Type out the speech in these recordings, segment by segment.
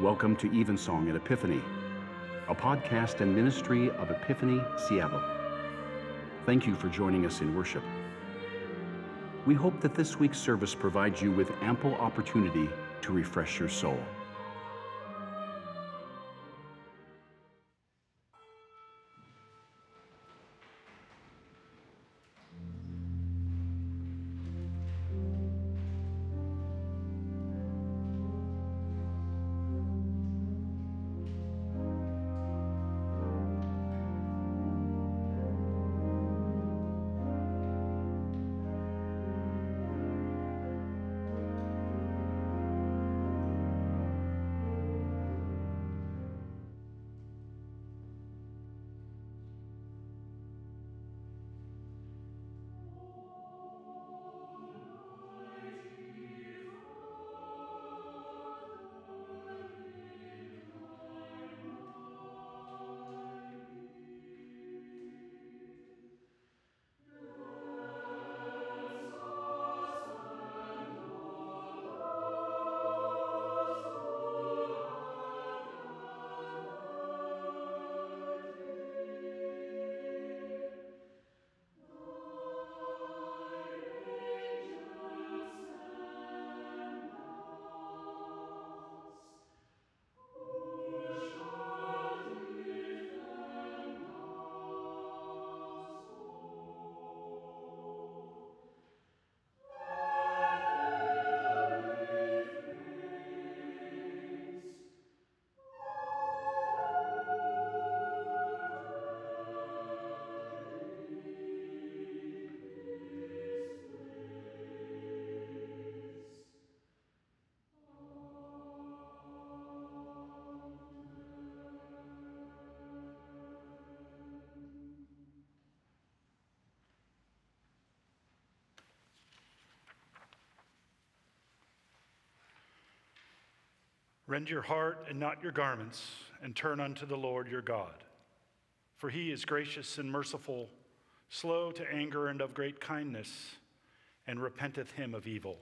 Welcome to Evensong at Epiphany, a podcast and ministry of Epiphany Seattle. Thank you for joining us in worship. We hope that this week's service provides you with ample opportunity to refresh your soul. Rend your heart and not your garments, and turn unto the Lord your God. For he is gracious and merciful, slow to anger and of great kindness, and repenteth him of evil.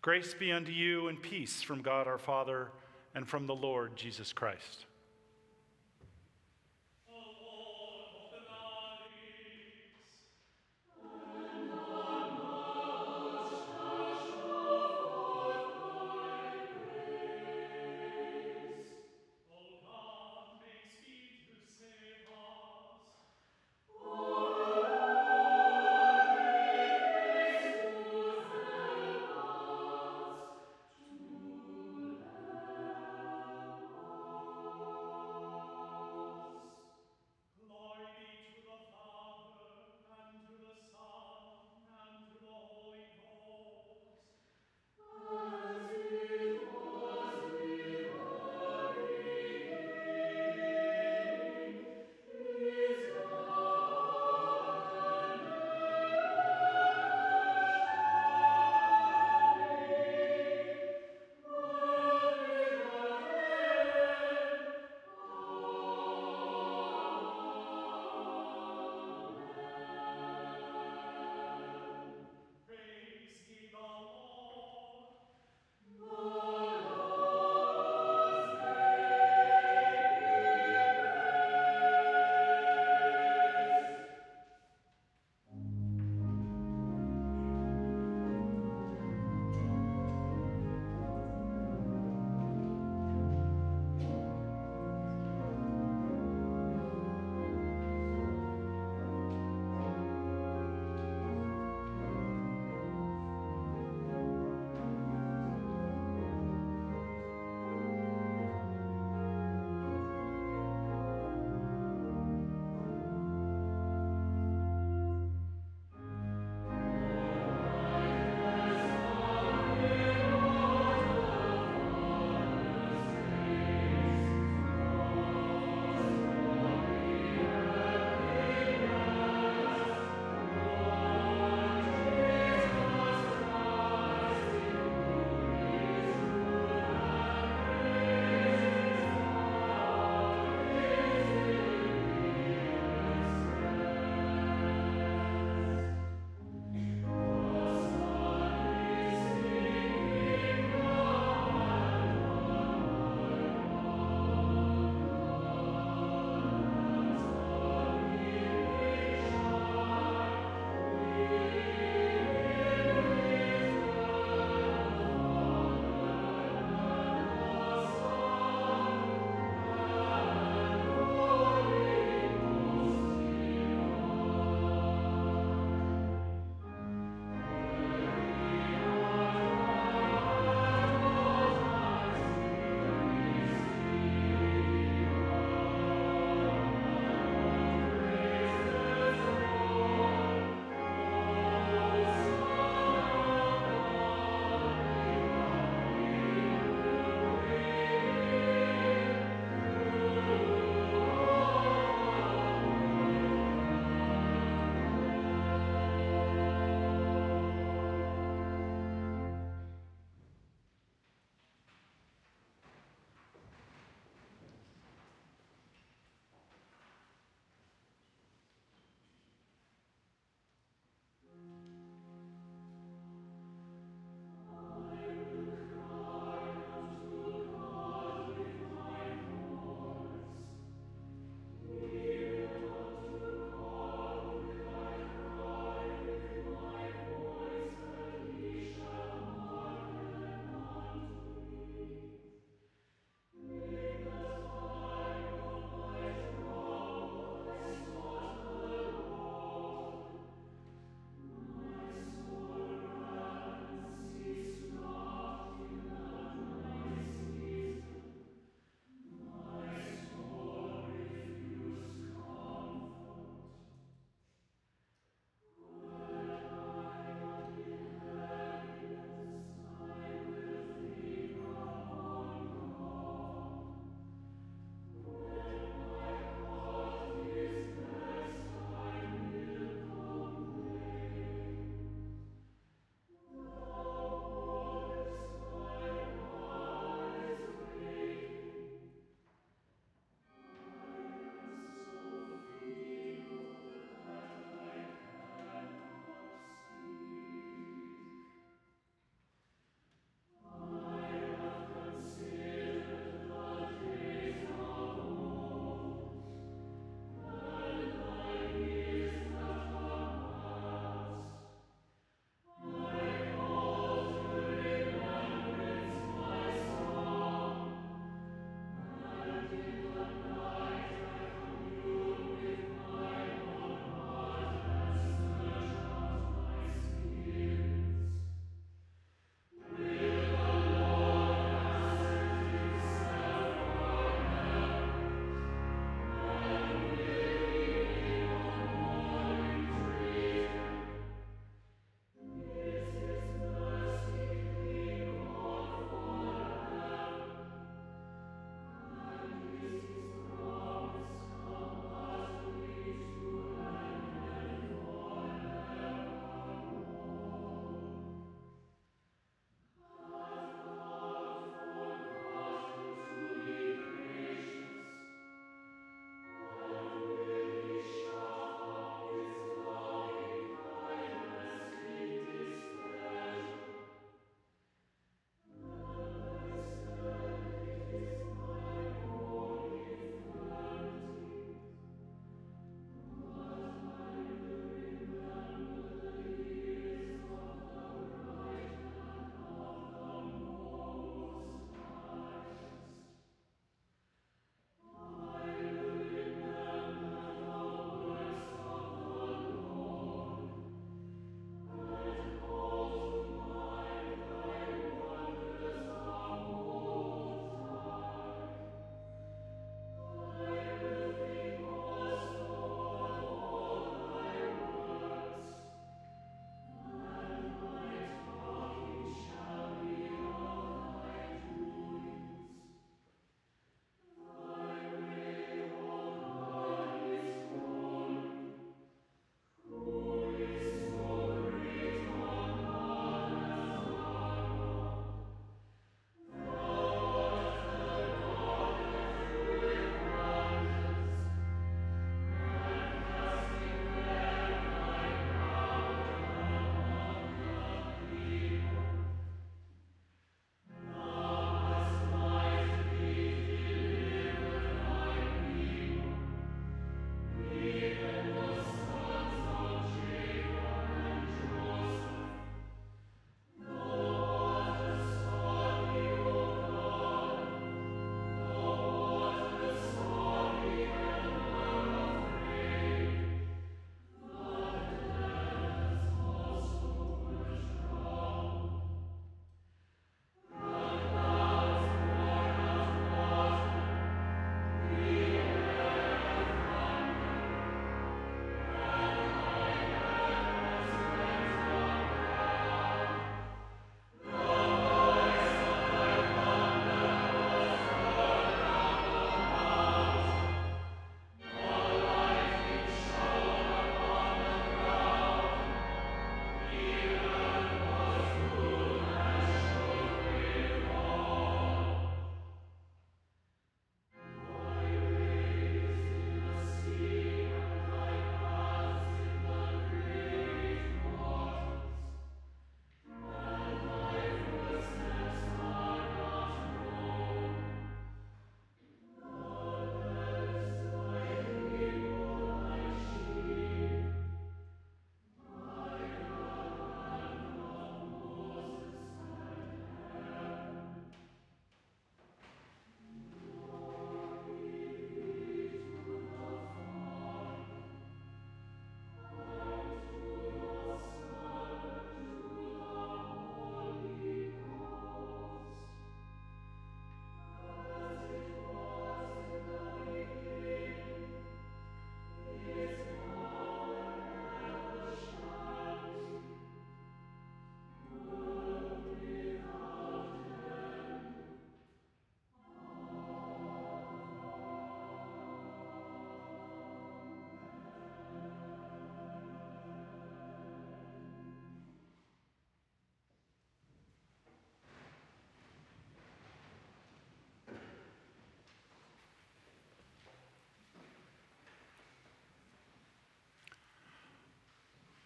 Grace be unto you and peace from God our Father and from the Lord Jesus Christ.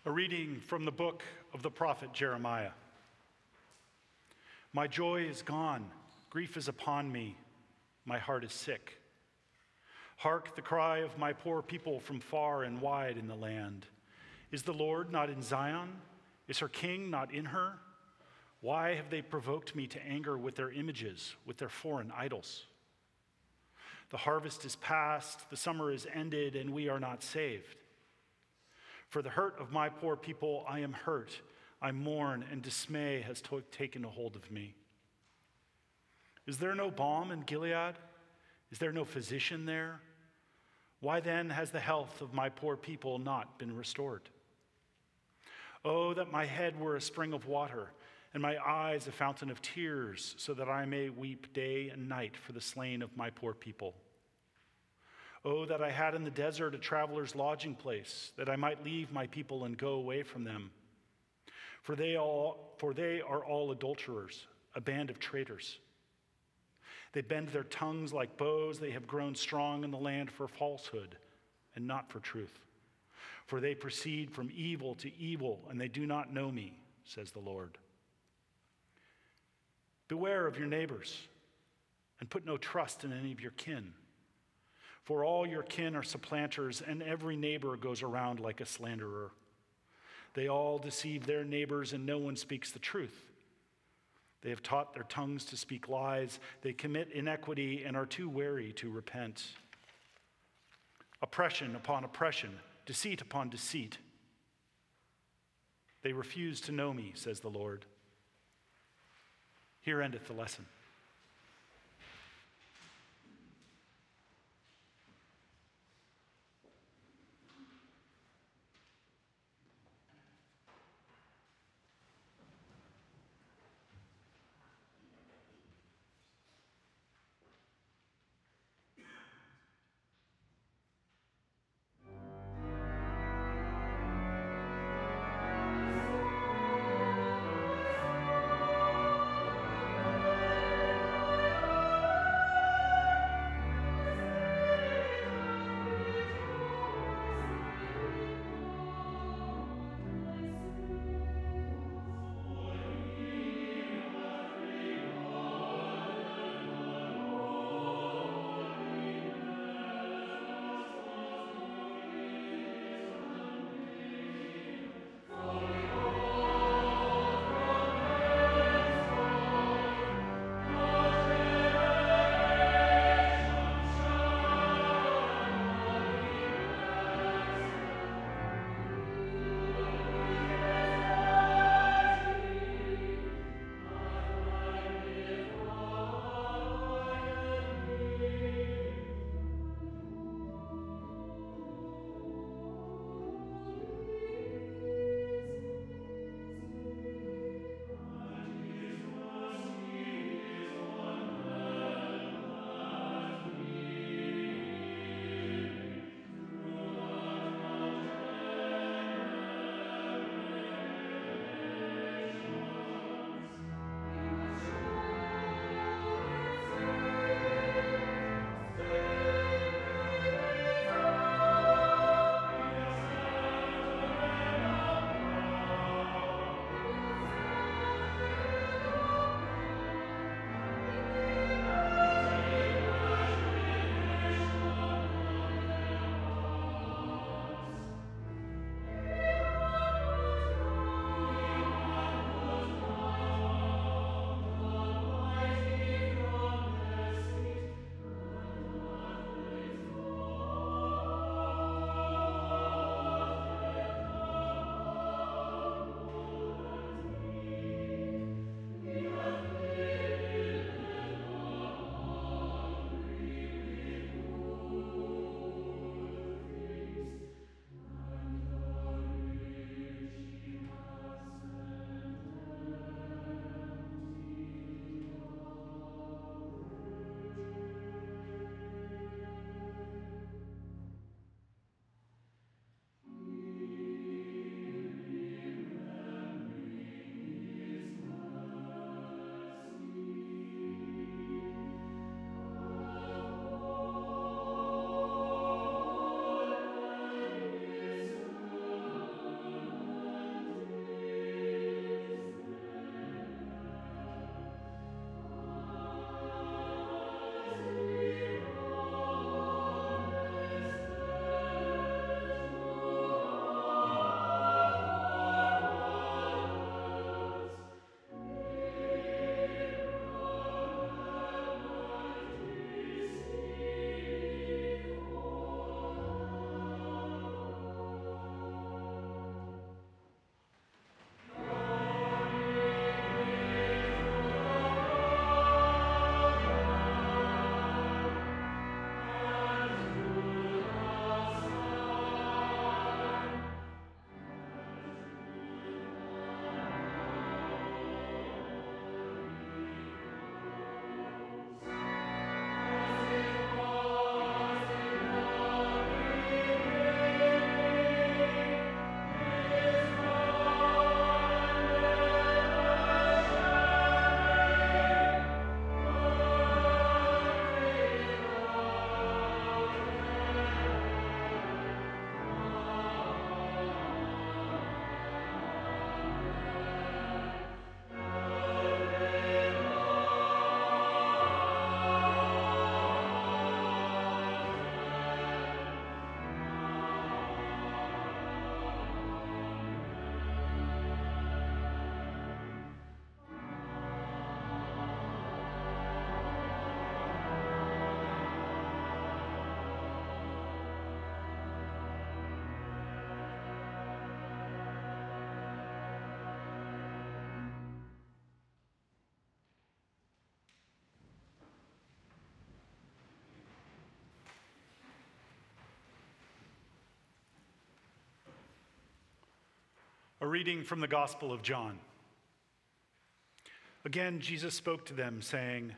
A reading from the book of the prophet Jeremiah. My joy is gone, grief is upon me, my heart is sick. Hark the cry of my poor people from far and wide in the land. Is the Lord not in Zion? Is her king not in her? Why have they provoked me to anger with their images, with their foreign idols? The harvest is past, the summer is ended, and we are not saved. For the hurt of my poor people, I am hurt. I mourn, and dismay has taken a hold of me. Is there no balm in Gilead? Is there no physician there? Why then has the health of my poor people not been restored? Oh, that my head were a spring of water, and my eyes a fountain of tears, so that I may weep day and night for the slain of my poor people. Oh, that I had in the desert a traveler's lodging place, that I might leave my people and go away from them. For they, all, for they are all adulterers, a band of traitors. They bend their tongues like bows. They have grown strong in the land for falsehood and not for truth. For they proceed from evil to evil, and they do not know me, says the Lord. Beware of your neighbors, and put no trust in any of your kin. For all your kin are supplanters, and every neighbor goes around like a slanderer. They all deceive their neighbors, and no one speaks the truth. They have taught their tongues to speak lies. They commit iniquity and are too wary to repent. Oppression upon oppression, deceit upon deceit. They refuse to know me, says the Lord. Here endeth the lesson. A reading from the Gospel of John. Again, Jesus spoke to them, saying,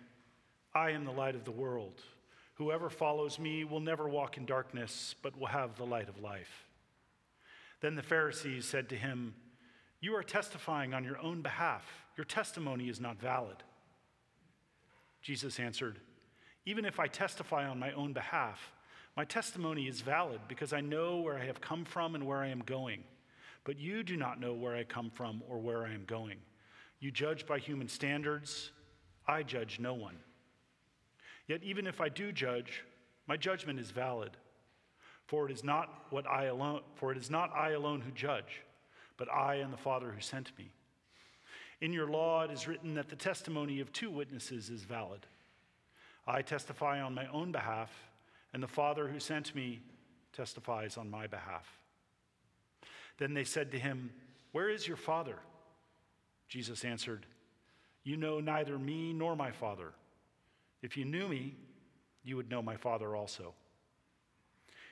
I am the light of the world. Whoever follows me will never walk in darkness, but will have the light of life. Then the Pharisees said to him, You are testifying on your own behalf. Your testimony is not valid. Jesus answered, Even if I testify on my own behalf, my testimony is valid because I know where I have come from and where I am going. But you do not know where I come from or where I am going. You judge by human standards. I judge no one. Yet even if I do judge, my judgment is valid. For it is not what I alone, for it is not I alone who judge, but I and the Father who sent me. In your law it is written that the testimony of two witnesses is valid. I testify on my own behalf, and the Father who sent me testifies on my behalf. Then they said to him, Where is your Father? Jesus answered, You know neither me nor my Father. If you knew me, you would know my Father also.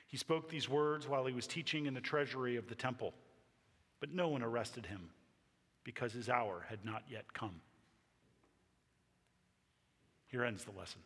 He spoke these words while he was teaching in the treasury of the temple, but no one arrested him because his hour had not yet come. Here ends the lesson.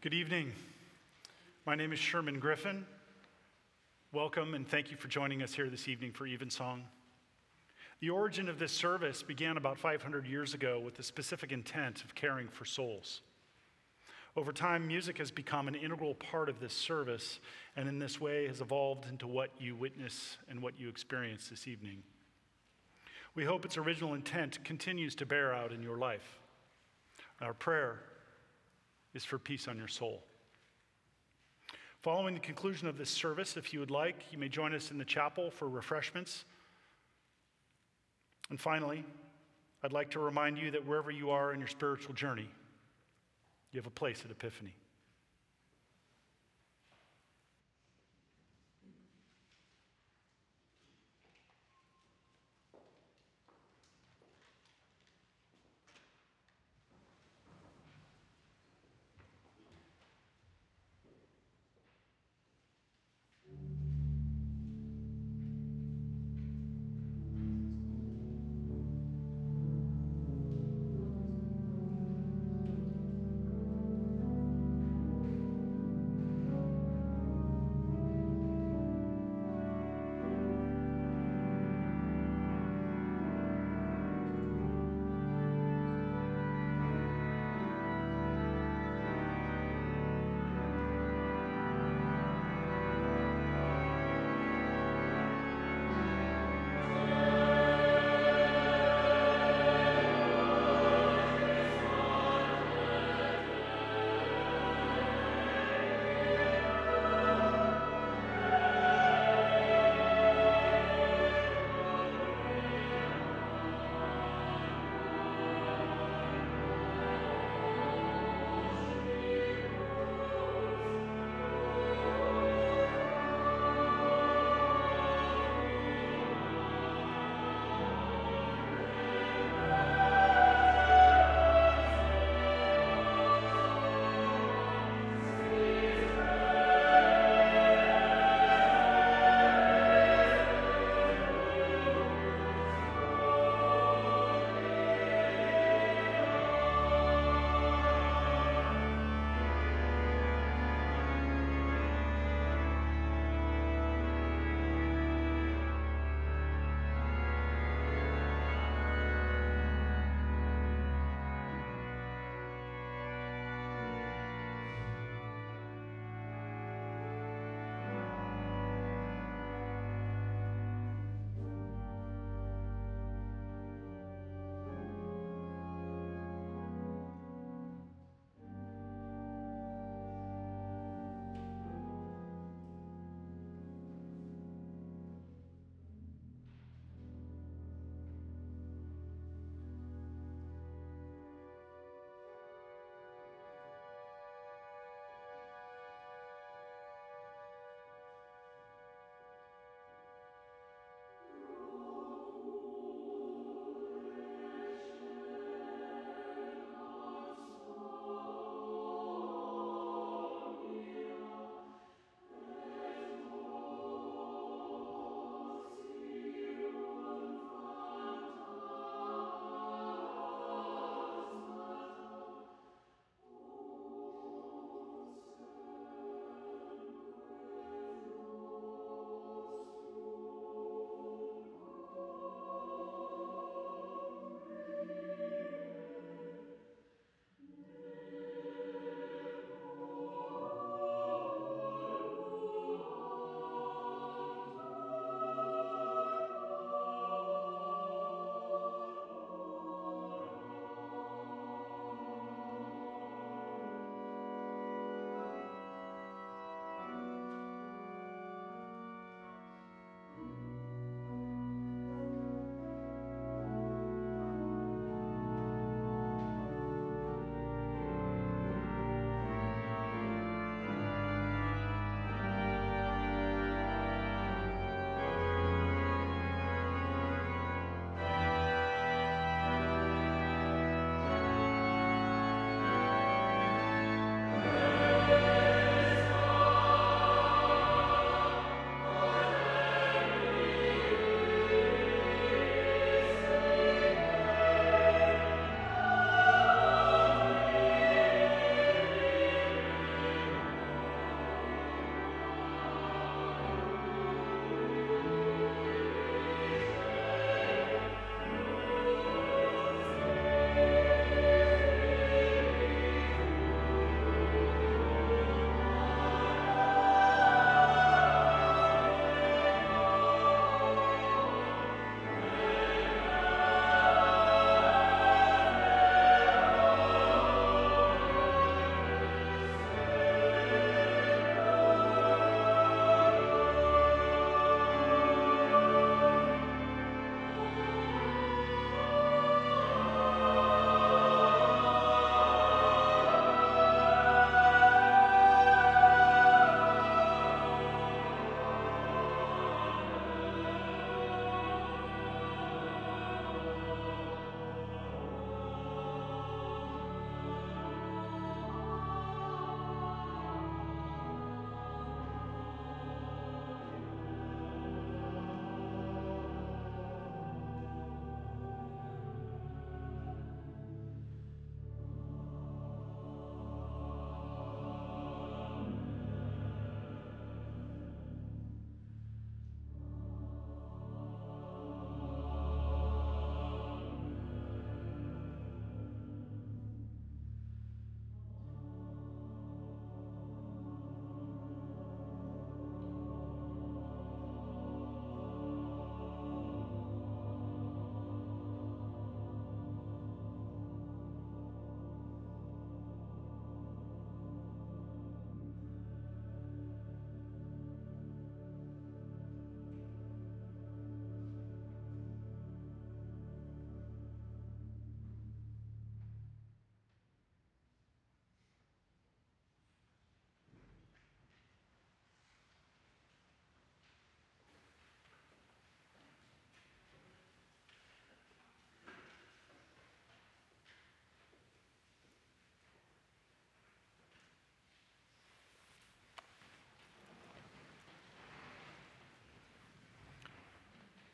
Good evening. My name is Sherman Griffin. Welcome and thank you for joining us here this evening for Evensong. The origin of this service began about 500 years ago with the specific intent of caring for souls. Over time, music has become an integral part of this service, and in this way has evolved into what you witness and what you experience this evening. We hope its original intent continues to bear out in your life. Our prayer is for peace on your soul. Following the conclusion of this service, if you would like, you may join us in the chapel for refreshments. And finally, I'd like to remind you that wherever you are in your spiritual journey, you have a place at Epiphany.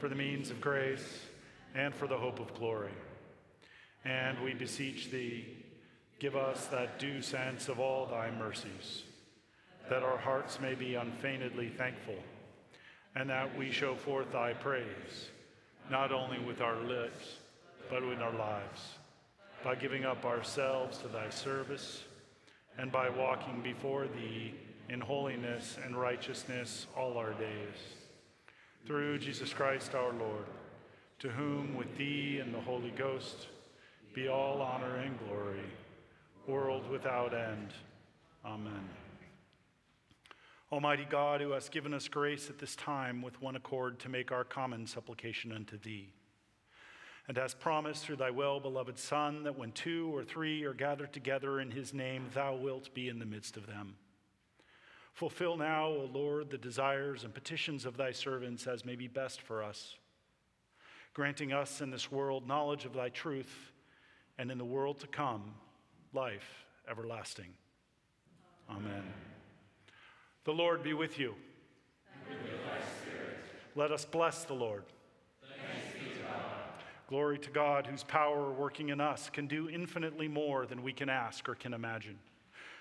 for the means of grace, and for the hope of glory. And we beseech thee, give us that due sense of all thy mercies, that our hearts may be unfeignedly thankful, and that we show forth thy praise, not only with our lips, but with our lives, by giving up ourselves to thy service, and by walking before thee in holiness and righteousness all our days through Jesus Christ our Lord, to whom with thee and the Holy Ghost be all honor and glory, world without end. Amen. Almighty God, who hast given us grace at this time with one accord to make our common supplication unto thee, and hast promised through thy well beloved Son that when two or three are gathered together in his name, thou wilt be in the midst of them. Fulfill now, O Lord, the desires and petitions of thy servants as may be best for us, granting us in this world knowledge of thy truth, and in the world to come, life everlasting. Amen. The Lord be with you. With Let us bless the Lord. Glory to God, whose power working in us can do infinitely more than we can ask or can imagine.